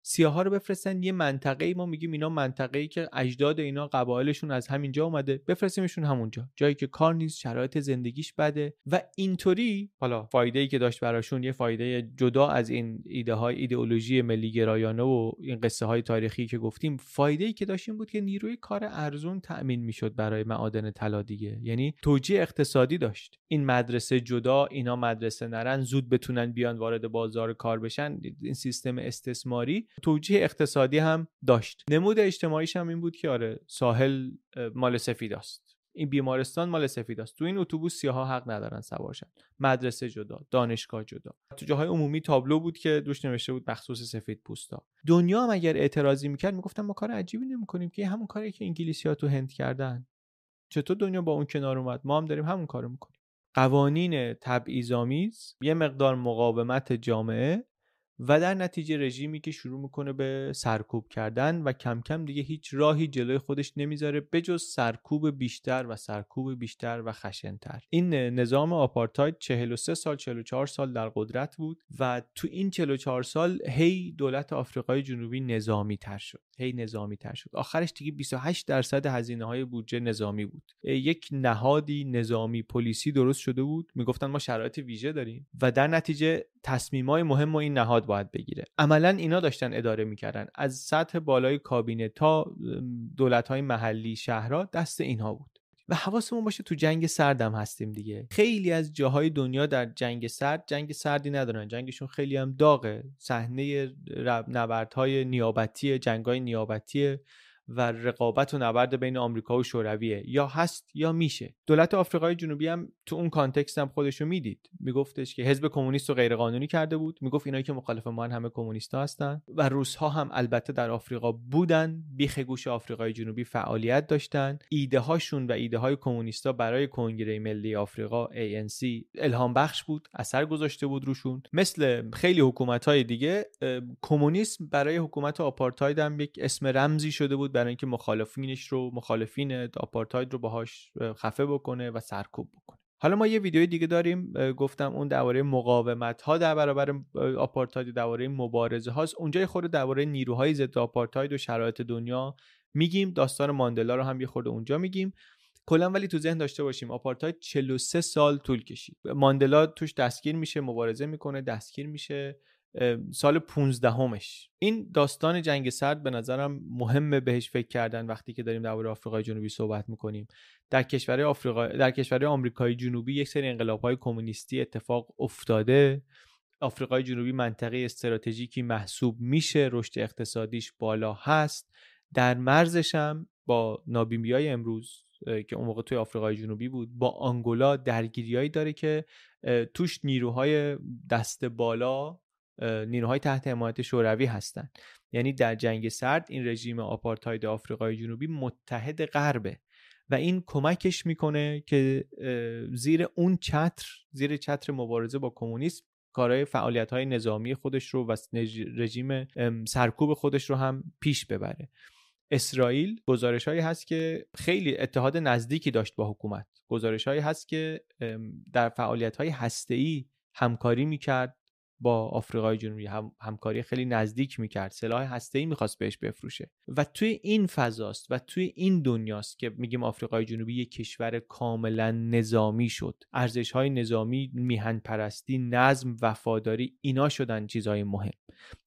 سیاها رو بفرستن یه منطقه ای ما میگیم اینا منطقه ای که اجداد اینا قبایلشون از همینجا اومده بفرستیمشون همونجا. جایی که کار نیست شرایط زندگیش بده و اینطوری حالا فایده ای که داشت براشون یه فایده جدا از این ایده های ایدئولوژی ملی گرایانه و این قصه های تاریخی که گفتیم فایده ای که داشت این بود که نیروی کار ارزون تأمین می‌شد برای معادن طلا دیگه. یعنی توجیه اقتصادی داشت. این مدرسه جدا اینا مدرسه نرن زود بتونن بیان وارد بازار کار بشن. این سیستم استثماری توجیه اقتصادی هم داشت. نمود اجتماعیش هم این بود که آره ساحل مال سفید است. این بیمارستان مال سفید است. تو این اتوبوس سیاها حق ندارن سوارشن مدرسه جدا دانشگاه جدا. تو جاهای عمومی تابلو بود که دوش نوشته بود مخصوص سفید پوستا. دنیا هم اگر اعتراضی می‌کرد می‌گفتن ما کار عجیبی نمی‌کنیم که همون کاری که انگلیسی ها تو هند کردن. چطور دنیا با اون کنار اومد؟ ما هم داریم همون کارو می‌کنیم. قوانین تبعیض‌آمیز یه مقدار مقاومت جامعه و در نتیجه رژیمی که شروع می‌کنه به سرکوب کردن و کم کم دیگه هیچ راهی جلوی خودش نمی‌ذاره بجز سرکوب بیشتر و سرکوب بیشتر و خشنتر. این نظام آپارتاید 43 سال 44 سال در قدرت بود و تو این 44 سال هی دولت آفریقای جنوبی نظامی تر شد. هی نظامی تر شد. آخرش دیگه 28 درصد هزینه های بودجه نظامی بود. یک نهادی نظامی پلیسی درست شده بود. می‌گفتن ما شرایط ویژه داریم و در نتیجه تصمیمای مهم و این نهاد باید بگیره. عملا اینا داشتن اداره می‌کردن. از سطح بالای کابینه تا دولت های محلی شهرها دست اینها بود. و حواسمون باشه تو جنگ سردم هستیم دیگه. خیلی از جاهای دنیا در جنگ سرد جنگ سردی ندارن. جنگشون خیلی هم داغه. صحنه نبردهای نیابتی جنگای نیابتی و رقابت و نبرد بین آمریکا و شورویه. یا هست یا میشه. دولت آفریقای جنوبی هم تو اون کانتکست هم خودشو می‌دید. میگفتش که حزب کمونیست رو غیرقانونی کرده بود. می‌گفت اینایی که مخالف ما همه کمونیستا هستن. و روس ها هم البته در آفریقا بودن. بیخ گوش آفریقای جنوبی فعالیت داشتن. ایده هاشون و ایده های کمونیستا برای کنگره ملی آفریقا ANC الهام بخش بود. اثر گذاشته بود روشون. مثل خیلی حکومت های دیگه کمونیسم برای حکومت آپارتاید هم یک اسم رمزی شده بود. برای اینکه مخالفینش رو مخالفین آپارتاید رو باهاش خفه بکنه و سرکوب بکنه. حالا ما یه ویدیوی دیگه داریم گفتم اون درباره مقاومت ها در برابر آپارتاید درباره مبارزه هاست اونجا خود درباره نیروهای ضد آپارتاید و شرایط دنیا میگیم داستان ماندلا رو هم یه خورده اونجا میگیم. کلا ولی تو ذهن داشته باشیم آپارتاید 43 سال طول کشید. ماندلا توش دستگیر میشه مبارزه می‌کنه دستگیر میشه. سال 15 همش این داستان جنگ سرد به نظرم مهمه بهش فکر کردن وقتی که داریم درباره آفریقای جنوبی صحبت می‌کنیم. در کشور آفریقا در کشور آمریکای جنوبی یک سری انقلابهای کمونیستی اتفاق افتاده. آفریقای جنوبی منطقه استراتژیکی محسوب میشه رشد اقتصادیش بالا هست. در مرزش هم با نابیمیای امروز که اون موقع توی آفریقای جنوبی بود با آنگولا درگیریایی داره که توش نیروهای دست بالا نیروهای تحت حمایت شوروی هستند. یعنی در جنگ سرد این رژیم آپارتاید آفریقای جنوبی متحد غربه و این کمکش می‌کنه که زیر اون چتر زیر چتر مبارزه با کمونیسم کارهای فعالیت های نظامی خودش رو و رژیم سرکوب خودش رو هم پیش ببره. اسرائیل گزارش هایی هست که خیلی اتحاد نزدیکی داشت با حکومت. گزارش هایی هست که در فعالیت های هسته همکاری می‌کرد با آفریقای جنوبی هم، همکاری خیلی نزدیک می‌کرد. سلاح هسته‌ای می‌خواست بهش بفروشه. و توی این فضاست و توی این دنیاست که میگیم آفریقای جنوبی یک کشور کاملا نظامی شد. ارزش های نظامی میهن پرستی نظم وفاداری اینا شدن چیزهای مهم.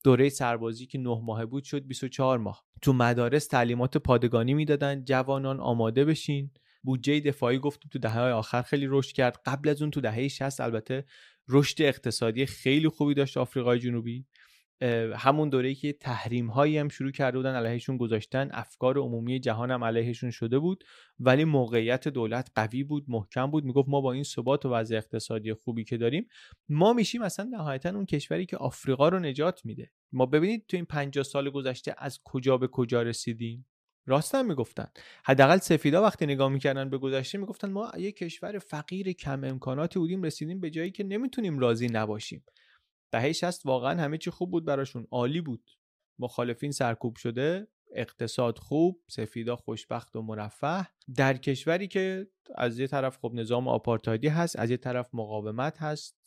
دوره سربازی که نه ماه بود شد 24 ماه. تو مدارس تعلیمات پادگانی می‌دادن. جوانان آماده بشین. بودجه دفاعی گفتم تو دهه آخر خیلی رشد کرد. قبل از اون تو دهه 60 البته رشد اقتصادی خیلی خوبی داشت آفریقای جنوبی. همون دوره که تحریم هایی هم شروع کرده بودن علیهشون گذاشتن افکار عمومی جهان هم علیهشون شده بود ولی موقعیت دولت قوی بود محکم بود. می‌گفت ما با این ثبات و وضع اقتصادی خوبی که داریم ما میشیم اصلا نهایتا اون کشوری که آفریقا رو نجات میده. ما ببینید تو این 50 سال گذشته از کجا به کجا رسیدیم. راست هم می‌گفتن. حداقل سفیدا وقتی نگاه می‌کردن به گذشته می‌گفتن ما یه کشور فقیر کم امکاناتی بودیم رسیدیم به جایی که نمی‌تونیم راضی نباشیم. دهه 60 واقعا همه چی خوب بود براشون. عالی بود. مخالفین سرکوب شده اقتصاد خوب سفیدا خوشبخت و مرفه. در کشوری که از یه طرف خب نظام آپارتایدی هست از یه طرف مقاومت هست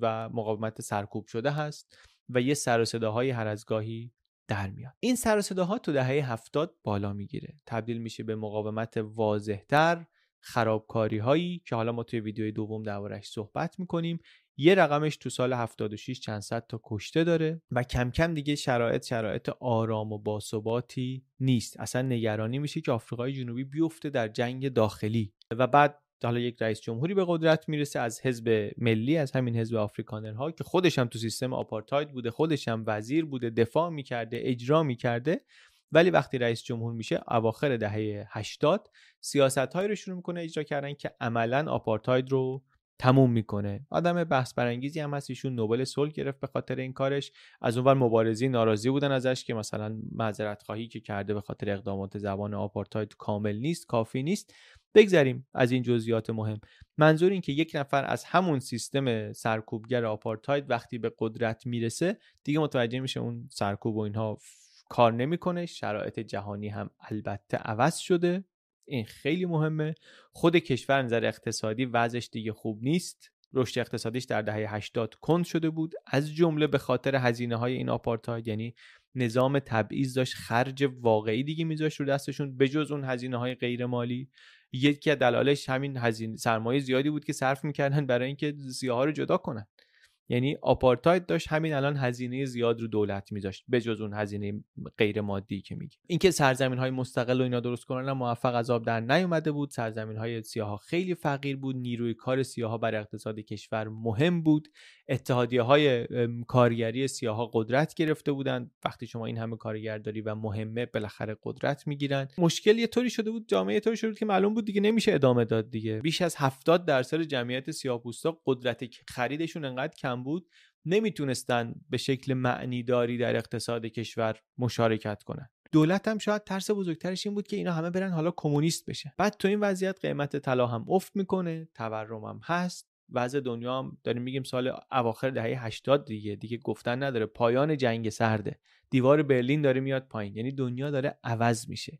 و مقاومت سرکوب شده هست و یه سر و صداهای هر از گاهی در میاد. این سر صداها تو دهه هفتاد بالا می‌گیره. تبدیل میشه به مقاومت واضحتر خرابکاری هایی که حالا ما توی ویدیوی دوم دربارش صحبت می‌کنیم. یه رقمش تو سال 76 چند صد تا کشته داره و کم کم دیگه شرایط شرایط آرام و باثباتی نیست. اصلا نگرانی میشه که آفریقای جنوبی بیفته در جنگ داخلی. و بعد حالا یک رئیس جمهوری به قدرت می‌رسه از حزب ملی از همین حزب آفریکانرها که خودش هم تو سیستم آپارتاید بوده خودش هم وزیر بوده دفاع می‌کرده اجرا می‌کرده. ولی وقتی رئیس جمهور میشه اواخر دهه 80 سیاست رو شروع می‌کنه اجرا کردن که عملا آپارتاید رو تموم می‌کنه. آدم بحث برانگیزی هم هست. ایشون نوبل صلح گرفت به خاطر این کارش. از اونور مبارزی ناراضی بودن ازش که مثلا معذرت خواهی که کرده به خاطر اقدامات زبان آپارتاید کامل نیست کافی نیست. بگذریم از این جزئیات مهم. منظور این که یک نفر از همون سیستم سرکوبگر آپارتاید وقتی به قدرت می‌رسه دیگه متوجه میشه اون سرکوب و اینها کار نمی‌کنه. شرایط جهانی هم البته عوض شده. این خیلی مهمه. خود کشور نظر اقتصادی وضعش دیگه خوب نیست. رشد اقتصادیش در دهه 80 کند شده بود. از جمله به خاطر هزینه های این آپارتاید یعنی نظام تبعیض داشت. خرج واقعی دیگه میذاشت رو دستشون بجز اون هزینه های غیر مالی یکی از دلایلش همین هزینه سرمایه زیادی بود که صرف می‌کردن برای اینکه سیاها رو جدا کنن. یعنی آپارتاید داشت همین الان هزینه زیاد رو دولت میذاشت بجز اون هزینه غیر مادی که میگه اینکه سرزمین های مستقل و اینا درست کنن موفق از آب در نیومده بود. سرزمین های سیاه خیلی فقیر بود. نیروی کار سیاه بر اقتصاد کشور مهم بود. اتحادیه های کارگری سیاه قدرت گرفته بودند. وقتی شما این همه کارگر داری و مهمه بالاخره قدرت می‌گیرن. مشکل یه طوری شده بود جامعه طوری شده بود که معلوم بود دیگه نمیشه ادامه داد دیگه. بیش از 70 درصد جمعیت سیاه‌پوستا قدرت خریدشون انقدر کم بود نمی‌تونستن به شکل معنیداری در اقتصاد کشور مشارکت کنن. دولت هم شاید ترس بزرگترش این بود که اینا همه برن حالا کمونیست بشن. بعد تو این وضعیت قیمت طلا هم افت می‌کنه تورم هم هست. وضع دنیا هم داریم میگیم سال اواخر دهه 80 دیگه. دیگه گفتن نداره. پایان جنگ سرده. دیوار برلین داره میاد پایین. یعنی دنیا داره عوض میشه.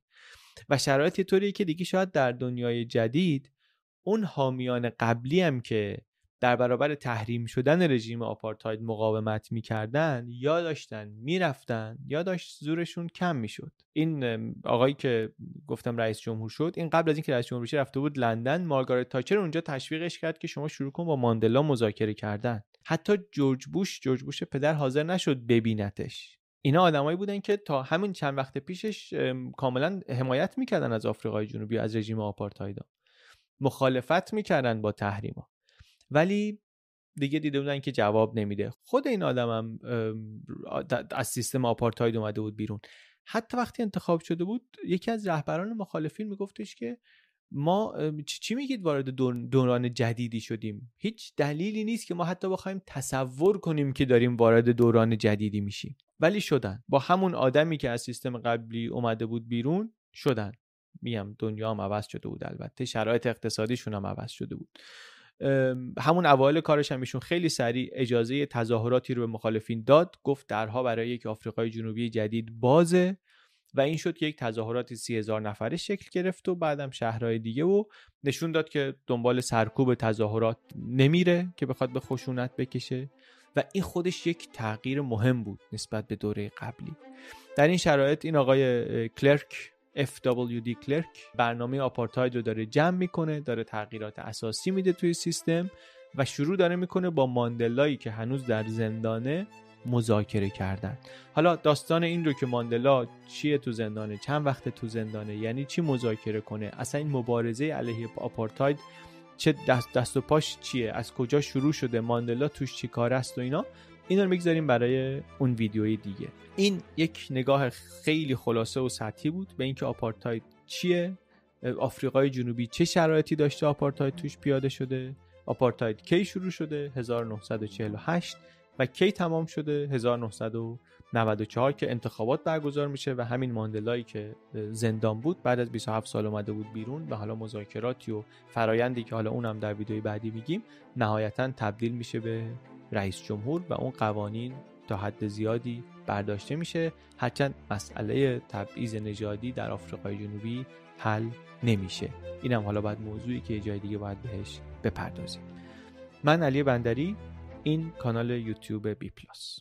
و شرایط طوریه که دیگه شاید در دنیای جدید اون حامیان قبلی هم که در برابر تحریم شدن رژیم آپارتاید مقاومت می‌کردن یا داشتن می‌رفتن یا داشت زورشون کم می‌شد. این آقایی که گفتم رئیس جمهور شد این قبل از اینکه رئیس جمهور بشه رفته بود لندن. مارگارت تاچر اونجا تشویقش کرد که شما شروع کن با ماندلا مذاکره کردن. حتی جورج بوش جورج بوش پدر حاضر نشد ببینتش اینا آدمایی بودن که تا همین چند وقت پیشش کاملا حمایت می‌کردن از آفریقای جنوبی از رژیم آپارتاید مخالفت می‌کردن با تحریما. ولی دیگه دیده بودن که جواب نمیده. خود این آدمم از سیستم آپارتاید اومده بود بیرون. حتی وقتی انتخاب شده بود یکی از رهبران مخالفین میگفتش که ما چی میگید وارد دوران جدیدی شدیم؟ هیچ دلیلی نیست که ما حتی بخوایم تصور کنیم که داریم وارد دوران جدیدی میشیم. ولی شدن. با همون آدمی که از سیستم قبلی اومده بود بیرون شدن. میم دنیا هم عوض شده بود البته. شرایط اقتصادیشون هم عوض شده بود. همون اوایل کارش هم ایشون خیلی سریع اجازه تظاهراتی رو به مخالفین داد. گفت درها برای یک آفریقای جنوبی جدید بازه و این شد که یک تظاهرات سی هزار نفره شکل گرفت و بعدم شهرهای دیگه و نشون داد که دنبال سرکوب تظاهرات نمیره که بخواد به خشونت بکشه و این خودش یک تغییر مهم بود نسبت به دوره قبلی. در این شرایط این آقای کلرک FWD کلرک برنامه آپارتاید رو داره جمع می‌کنه داره تغییرات اساسی میده توی سیستم و شروع داره می‌کنه با ماندلایی که هنوز در زندانه مذاکره کردن. حالا داستان این رو که ماندلا چیه تو زندانه چند وقت تو زندانه یعنی چی مذاکره کنه؟ اصلا این مبارزه علیه آپارتاید چه دست, دست و پاش چیه؟ از کجا شروع شده؟ ماندلا توش چی کار است و اینا؟ این رو می‌گذاریم برای اون ویدیوی دیگه. این یک نگاه خیلی خلاصه و سطحی بود به اینکه آپارتاید چیه آفریقای جنوبی چه شرایطی داشته آپارتاید توش پیاده شده آپارتاید کی شروع شده 1948 و کی تمام شده 1994 که انتخابات برگزار میشه و همین ماندلایی که زندان بود بعد از 27 سال اومده بود بیرون و حالا مذاکراتی و فرایندی که حالا اونم در ویدیوی بعدی میگیم نهایتا تبدیل میشه به رئیس جمهور و اون قوانین تا حد زیادی برداشته میشه. هرچند مسئله تبعیض نژادی در آفریقای جنوبی حل نمیشه. اینم حالا باید موضوعی که جای دیگه باید بهش بپردازیم. من علی بندری این کانال یوتیوب بی پلاس.